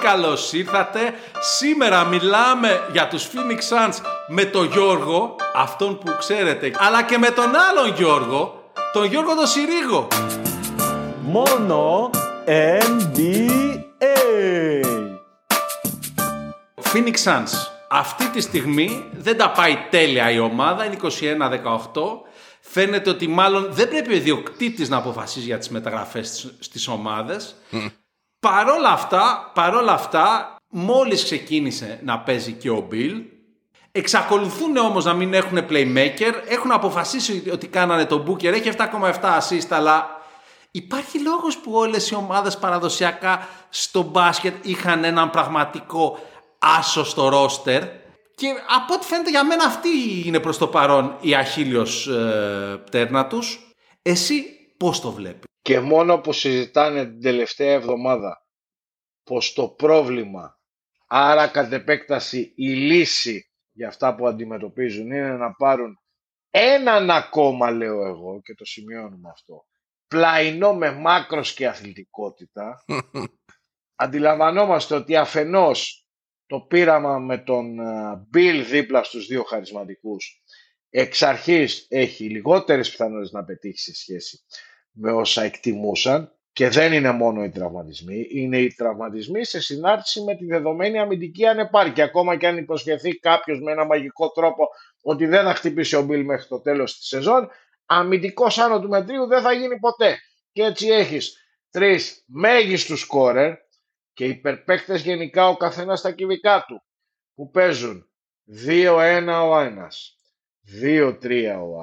Καλώς ήρθατε. Σήμερα μιλάμε για τους Phoenix Suns με τον Γιώργο, αυτόν που ξέρετε, αλλά και με τον άλλον Γιώργο, τον Γιώργο τον Συρίγο. Μόνο NBA. Phoenix Suns. Αυτή τη στιγμή δεν τα πάει τέλεια η ομάδα, είναι 21-18. Φαίνεται ότι μάλλον δεν πρέπει ο ιδιοκτήτης να αποφασίζει για τις μεταγραφές στις ομάδες. Παρόλα αυτά, παρόλα αυτά, μόλις ξεκίνησε να παίζει και ο Bill, εξακολουθούν όμως να μην έχουν playmaker, έχουν αποφασίσει ότι κάνανε τον Booker, έχει 7,7 assist, αλλά υπάρχει λόγος που όλες οι ομάδες παραδοσιακά στο μπάσκετ είχαν έναν πραγματικό άσο στο ρόστερ και από ό,τι φαίνεται για μένα αυτή είναι προς το παρόν η αχίλιος ε, πτέρνα τους. Εσύ πώς το βλέπεις; Και μόνο που συζητάνε την τελευταία εβδομάδα πως το πρόβλημα, άρα κατ' επέκταση η λύση για αυτά που αντιμετωπίζουν είναι να πάρουν έναν ακόμα λέω εγώ και το σημειώνουμε αυτό, πλαϊνό με μάκρος και αθλητικότητα, αντιλαμβανόμαστε ότι αφενός το πείραμα με τον Bill δίπλα στους δύο χαρισματικούς εξ αρχής έχει λιγότερες πιθανότητες να πετύχει σε σχέση με όσα εκτιμούσαν και δεν είναι μόνο οι τραυματισμοί, είναι οι τραυματισμοί σε συνάρτηση με τη δεδομένη αμυντική ανεπάρκεια. Ακόμα και αν υποσχεθεί κάποιος με ένα μαγικό τρόπο ότι δεν θα χτυπήσει ο Μπιλ μέχρι το τέλος της σεζόν, αμυντικό άνω του μετρίου δεν θα γίνει ποτέ. Και έτσι έχεις τρεις μέγιστους σκόρερ και υπερπαίκτες γενικά ο καθένας στα κυβικά του που παίζουν 2-1 ο ένας, 2-3 ο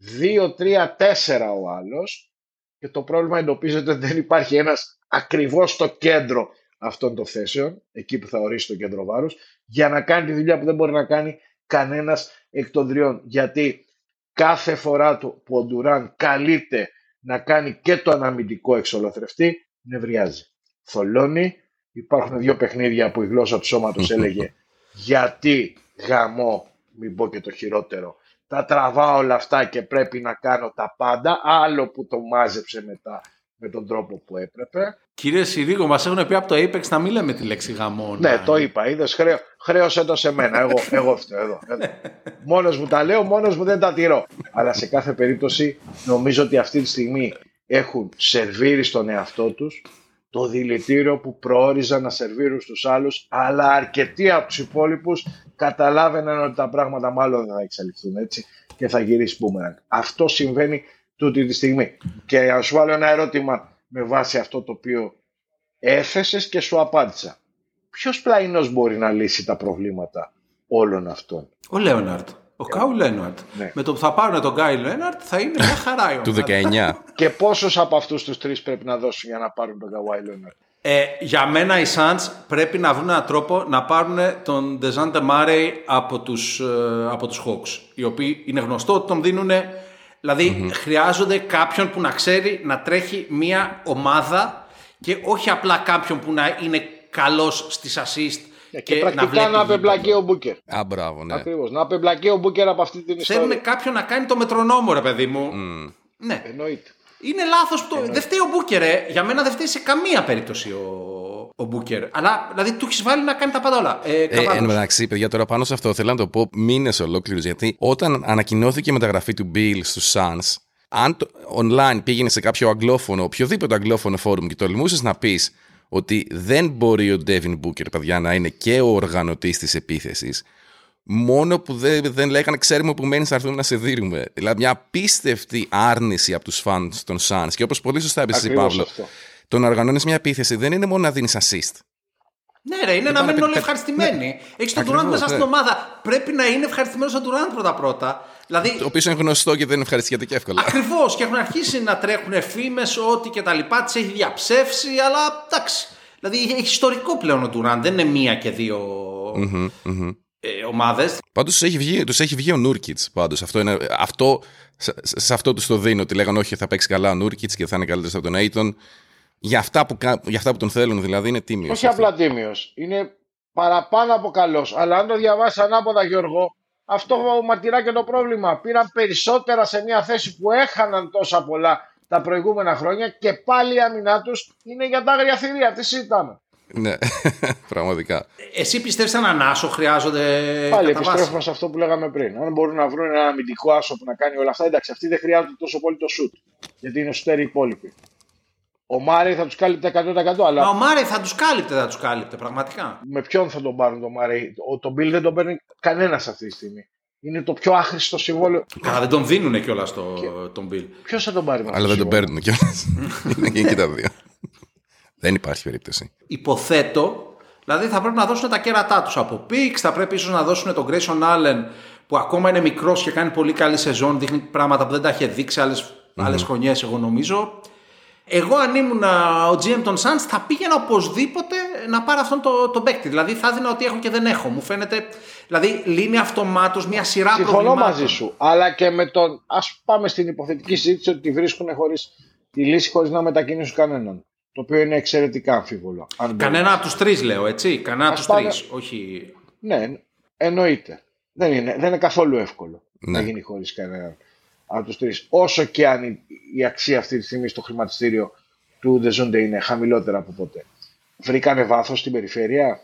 άλλος 2-3-4 ο άλλος και το πρόβλημα εντοπίζεται ότι δεν υπάρχει ένας ακριβώς στο κέντρο αυτών των θέσεων, εκεί που θα ορίσει το κέντρο βάρους, για να κάνει τη δουλειά που δεν μπορεί να κάνει κανένας εκ των τριών. Γιατί κάθε φορά που ο Ντουράν καλείται να κάνει και το αναμυντικό εξολοθρευτή, νευριάζει. Θολώνει, υπάρχουν δύο παιχνίδια που η γλώσσα του σώματος έλεγε γιατί γαμό, μην πω και το χειρότερο, τα τραβάω όλα αυτά και πρέπει να κάνω τα πάντα, άλλο που το μάζεψε μετά με τον τρόπο που έπρεπε. Κύριε Συρίγο, μας έχουν πει από το Apex να μην λέμε τη λέξη γαμόν. Ναι, το είπα. Είδες, χρέω, χρέωσε το σε μένα. Εγώ, εγώ φταίω εδώ. εδώ. μόνος μου τα λέω, μόνος μου δεν τα τηρώ. Αλλά σε κάθε περίπτωση νομίζω ότι αυτή τη στιγμή έχουν σερβίρει στον εαυτό τους το δηλητήριο που προόριζαν να σερβίρουν στους άλλους, αλλά αρκετοί από τους υπόλοιπους καταλάβαιναν ότι τα πράγματα μάλλον δεν θα εξελιχθούν έτσι και θα γυρίσει μπούμερανγκ. Αυτό συμβαίνει τούτη τη στιγμή. Και να σου βάλω ένα ερώτημα με βάση αυτό το οποίο έθεσες και σου απάντησα. Ποιος πλαϊνός μπορεί να λύσει τα προβλήματα όλων αυτών; Ο Λέοναρτ. Ο Κάου Λέναρτ. Ναι. Με το που θα πάρουν τον Γκάι Λέναρτ θα είναι μια χαρά Του 19. και πόσους από αυτούς τους τρεις πρέπει να δώσουν για να πάρουν τον Γκάι Λέναρτ. Ε, για μένα οι Suns πρέπει να βρουν έναν τρόπο να πάρουν τον Ντεζάντε Μάρεϊ από τους, ε, από τους Hawks. Οι οποίοι είναι γνωστό ότι τον δίνουν. δηλαδη χρειάζονται κάποιον που να ξέρει να τρέχει μια ομάδα και όχι απλά κάποιον που να είναι καλός στις assist και, και πρακτικά να, να απεμπλακεί ο Μπούκερ. Α, μπράβο, ναι. Ακριβώς. Να απεμπλακεί ο Μπούκερ από αυτή την ιστορία. Θέλουν κάποιον να κάνει το μετρονόμο, ρε παιδί μου. Mm. Ναι. Εννοείται. Είναι λάθος το. Δεν φταίει ο Μπούκερ, ε. Για μένα δεν φταίει σε καμία περίπτωση ο, ο Μπούκερ. Αλλά δηλαδή του έχεις βάλει να κάνει τα πάντα όλα. Ε, ε, εν μεταξύ, παιδιά, τώρα πάνω σε αυτό θέλω να το πω μήνες ολόκληρους. Γιατί όταν ανακοινώθηκε η μεταγραφή του Bill στους Suns, αν το, online πήγαινε σε κάποιο αγγλόφωνο, οποιοδήποτε αγγλόφωνο φόρουμ και τολμούσες να πεις ότι δεν μπορεί ο Devin Booker, παιδιά, να είναι και ο οργανωτής της επίθεσης, μόνο που δεν, δεν λέγανε ξέρουμε που μένεις να έρθουμε να σε δίνουμε. Δηλαδή μια απίστευτη άρνηση από τους φαν των Suns. Και όπως πολύ σωστά είπες εσύ, Παύλο, το να οργανώνεις μια επίθεση δεν είναι μόνο να δίνεις assist. Ναι, ρε, είναι να μένουν όλοι ευχαριστημένοι. Ναι. Έχεις τον Τουράντ μέσα ναι. στην ομάδα. Πρέπει να είναι ευχαριστημένος ο Τουράντ πρώτα-πρώτα. Δηλαδή... Το οποίο είναι γνωστό και δεν ευχαριστιέται και εύκολα. Ακριβώς και έχουν αρχίσει να τρέχουν φήμες, ό,τι και τα λοιπά. Τις έχει διαψεύσει, αλλά εντάξει. Δηλαδή έχει ιστορικό πλέον ο Τουράντ, δεν είναι μία και δύο ε, ομάδες. Πάντως τους έχει, βγει, τους έχει βγει ο Νούρκιτς. Αυτό, είναι, αυτό, σε αυτό τους το δίνω. Ότι λέγανε Όχι, θα παίξει καλά ο Νούρκιτς και θα είναι καλύτερος από τον Aiton. Για αυτά, που, για αυτά που τον θέλουν δηλαδή είναι τίμιος. Όχι απλά τίμιος. Είναι παραπάνω από καλός. Αλλά αν το διαβάσεις ανάποδα, Γιώργο, αυτό ματηρά και το πρόβλημα. Πήραν περισσότερα σε μια θέση που έχαναν τόσα πολλά τα προηγούμενα χρόνια και πάλι η άμυνά τους είναι για τα αγρια θηρία. Τι συζητάμε; Ναι, πραγματικά. Εσύ πιστεύεις έναν άσο χρειάζονται. Πάλι κατά βάση; επιστρέφουμε σε αυτό που λέγαμε πριν. Αν μπορούν να βρουν ένα αμυντικό άσο που να κάνει όλα αυτά, εντάξει, αυτοί δεν χρειάζονται τόσο πολύ το σουτ. Γιατί είναι σουτέροι οι υπόλοιποι. Ο Μάρι θα τους κάλυπτε 100% αλλά Μα ο Μάρε θα τους κάλυπτε, θα τους κάλυπτε, πραγματικά. με ποιον θα τον πάρουν τον Μάρι. Ο, τον Μπιλ δεν τον παίρνει κανένας αυτή τη στιγμή. Είναι το πιο άχρηστο συμβόλαιο. Καλά, δεν τον δίνουν κιόλας στο, τον Μπιλ. Ποιος θα τον πάρει με αυτό Αλλά το δεν τον συμβόλαιο; παίρνουν κιόλας. Είναι και τα δύο. Δεν υπάρχει περίπτωση. Υποθέτω, δηλαδή θα πρέπει να δώσουν τα κέρατά τους από πίξ, θα πρέπει ίσως να δώσουν τον Grayson Allen που ακόμα είναι μικρός και κάνει πολύ καλή σεζόν, δείχνει πράγματα που δεν τα είχε δείξει άλλε άλλες χρονιές εγώ νομίζω. Εγώ αν ήμουν ο GM των Suns θα πήγαινα οπωσδήποτε να πάρω αυτόν το, το παίκτη. Δηλαδή θα έδινα ότι έχω και δεν έχω. Μου φαίνεται, δηλαδή λύνει αυτομάτως μια σειρά Συμφωνώ προβλημάτων. μαζί σου. Αλλά και με τον. Α πάμε στην υποθετική συζήτηση ότι τη βρίσκουν χωρίς, τη λύση χωρίς να μετακινήσουν κανέναν. Το οποίο είναι εξαιρετικά αμφίβολο. αν μπορείς. Κανένα από τους τρεις λέω, έτσι. Κανένα από Ας τους πάμε- τρει. Όχι. Ναι, εννοείται. Δεν είναι, δεν είναι καθόλου εύκολο Ναι. να γίνει χωρίς κανέναν από τους τρεις. Όσο και αν η, η αξία αυτή τη στιγμή στο χρηματιστήριο του Δεζούντε είναι χαμηλότερα από ποτέ. Βρήκανε βάθος στην περιφέρεια.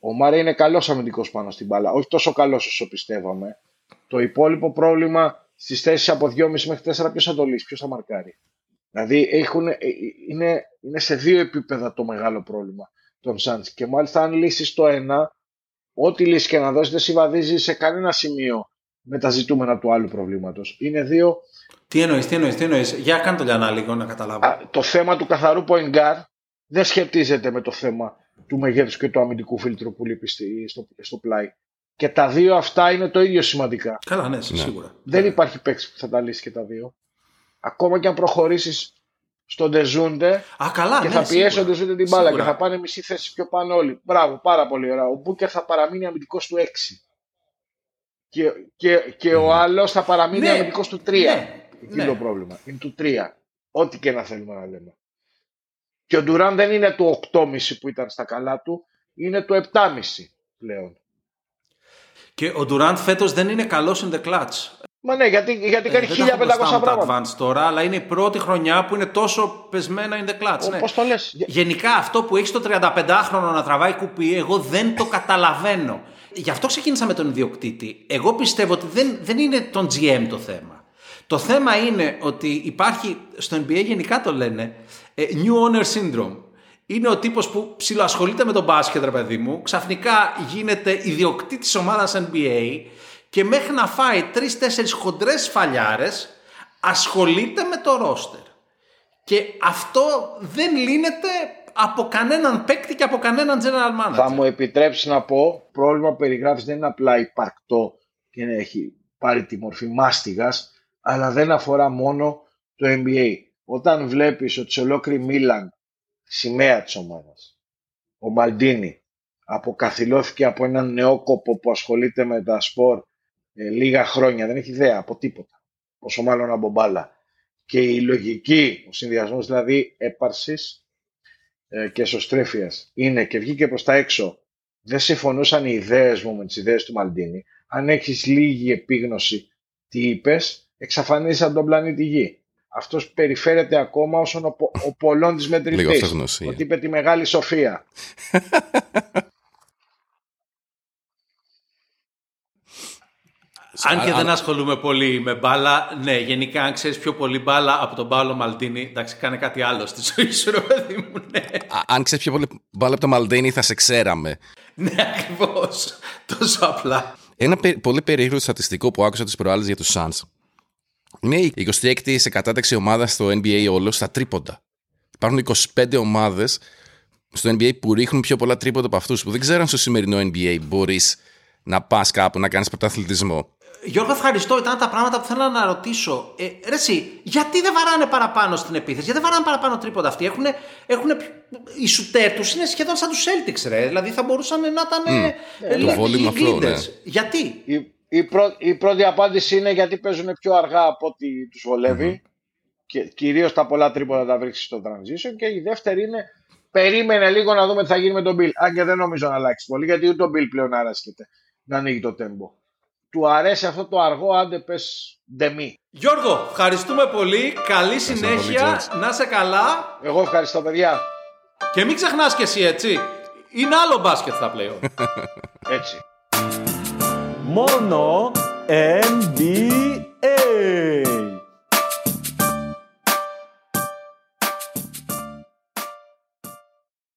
Ο Μάρε είναι καλός αμυντικός πάνω στην μπάλα. Όχι τόσο καλός όσο πιστεύαμε. Το υπόλοιπο πρόβλημα στις θέσεις από 2,5 μέχρι 4 ποιος θα το λύσει, ποιος θα μαρκάρει. Δηλαδή έχουν, ε, ε, είναι, είναι σε δύο επίπεδα το μεγάλο πρόβλημα των Suns. Και μάλιστα αν λύσεις το ένα, ό,τι λύση και να δώσεις δεν συμβαδίζει σε κανένα σημείο με τα ζητούμενα του άλλου προβλήματος. Είναι δύο. Τι εννοείς, τι εννοείς, τι εννοείς. Για κάνε το Λιανά λίγο να καταλάβω. Α, το θέμα του καθαρού point guard δεν σχετίζεται με το θέμα του μεγέθους και του αμυντικού φίλτρου που λείπει στη- στο, στο πλάι. Και τα δύο αυτά είναι το ίδιο σημαντικά. Καλά, ναι, σίγουρα. Δεν υπάρχει παίκτη που θα τα λύσει και τα δύο. Ακόμα και αν προχωρήσεις στον Ντεζούντε Α, καλά, και ναι, θα πιέσει σίγουρα. ο Ντεζούντε την μπάλα Σίγουρα. και θα πάνε μισή θέση πιο πάνω όλοι. Μπράβο, πάρα πολύ ωραία. Ο Μπούκερ θα παραμείνει αμυντικός του 6. Και, και, και ο άλλος θα παραμείνει Ναι, αμυντικό του 3. ναι, Εκεί ναι. είναι το πρόβλημα. Είναι του 3. Ό,τι και να θέλουμε να λέμε. Και ο Ντουράν δεν είναι του 8,5 που ήταν στα καλά του, είναι του 7,5 πλέον. Και ο Durant φέτος δεν είναι καλός in the clutch. Μα ναι, γιατί, γιατί κάνει Ε, δεν τα έχω μπροστά 1500 μου τα πράγματα. advance τώρα, αλλά είναι η πρώτη χρονιά που είναι τόσο πεσμένα in the clutch. ναι. Πώς το λες; Γενικά αυτό που έχεις το 35χρονο να τραβάει κουπί, εγώ δεν το καταλαβαίνω. Γι' αυτό ξεκίνησα με τον ιδιοκτήτη. Εγώ πιστεύω ότι δεν, δεν είναι τον GM το θέμα. Το θέμα είναι ότι υπάρχει, στο NBA γενικά το λένε, ε, New Owner Syndrome. Είναι ο τύπος που ψιλοασχολείται με τον μπάσκετ, ρε παιδί μου, ξαφνικά γίνεται ιδιοκτήτης ομάδας NBA και μέχρι να φάει τρεις-τέσσερις χοντρές φαλιάρες ασχολείται με το ρόστερ. Και αυτό δεν λύνεται από κανέναν παίκτη και από κανέναν general manager. Θα μου επιτρέψεις να πω, πρόβλημα που περιγράφεις δεν είναι απλά υπαρκτό και να έχει πάρει τη μορφή μάστιγας, αλλά δεν αφορά μόνο το NBA. Όταν βλέπεις ότι σε ολόκληρη Μίλαν, σημαία της ομάδας, ο Μαλντίνη αποκαθιλώθηκε από έναν νεόκοπο που ασχολείται με τα σπορ ε, λίγα χρόνια, δεν έχει ιδέα από τίποτα, πόσο μάλλον από μπάλα. Και η λογική, ο συνδυασμός δηλαδή έπαρσης ε, και εσωστρέφειας είναι και βγήκε προς τα έξω. Δεν συμφωνούσαν οι ιδέες μου με τις ιδέες του Μαλντίνη. Αν έχεις λίγη επίγνωση τι είπες εξαφανίζεις από τον πλανήτη Γη. Αυτός περιφέρεται ακόμα όσον ο, πο- ο πολλών της Λίγο μετρητής. αυτογνωσία. ότι είπε τη μεγάλη σοφία Αν και Α- δεν ασχολούμαι πολύ με μπάλα, ναι, γενικά αν ξέρεις πιο πολύ μπάλα από τον Πάολο Μαλτίνη, εντάξει, κάνε κάτι άλλο στη ζωή σου, ρε παιδί μου, ναι. Α- αν ξέρεις πιο πολύ μπάλα από το Μαλντίνι, θα σε ξέραμε. Ναι, ακριβώς. Τόσο απλά. Ένα πε- πολύ περίεργο στατιστικό που άκουσα τις προάλλες για τους Suns είναι η 26η σε κατάταξη ομάδα στο NBA όλος στα τρίποντα. Υπάρχουν 25 ομάδες στο NBA που ρίχνουν πιο πολλά τρίποντα από αυτούς. Που δεν ξέρω αν στο σημερινό NBA μπορείς να πας κάπου να κάνεις πρωταθλητισμό. Γιώργο, ευχαριστώ. Ήταν τα πράγματα που θέλω να ρωτήσω. Ε, ρε εσύ, γιατί δεν βαράνε παραπάνω στην επίθεση, γιατί δεν βαράνε παραπάνω τρίποτα αυτοί; Έχουν, έχουν, οι σουτέρ τους είναι σχεδόν σαν τους Celtics, ρε. Δηλαδή θα μπορούσαν να ήταν. Mm. Το volume αυτό, ναι. Γιατί; η, η, πρω- η πρώτη απάντηση είναι γιατί παίζουν πιο αργά από ό,τι τους βολεύει και κυρίως τα πολλά τρίποτα τα βρίσκεις στο transition και η δεύτερη είναι περίμενε λίγο να δούμε τι θα γίνει με τον Bill αν και δεν νομίζω να αλλάξει πολύ γιατί ούτε ο Bill πλέον άρασκεται να ανοίγει το τέμπο του αρέσει αυτό το αργό άντε πες ντεμή. Γιώργο, ευχαριστούμε πολύ. Καλή συνέχεια. Να σε καλά. Εγώ ευχαριστώ, παιδιά. Και μην ξεχνάς και εσύ, έτσι. Είναι άλλο μπάσκετ τα πλέον. έτσι. Μόνο NBA.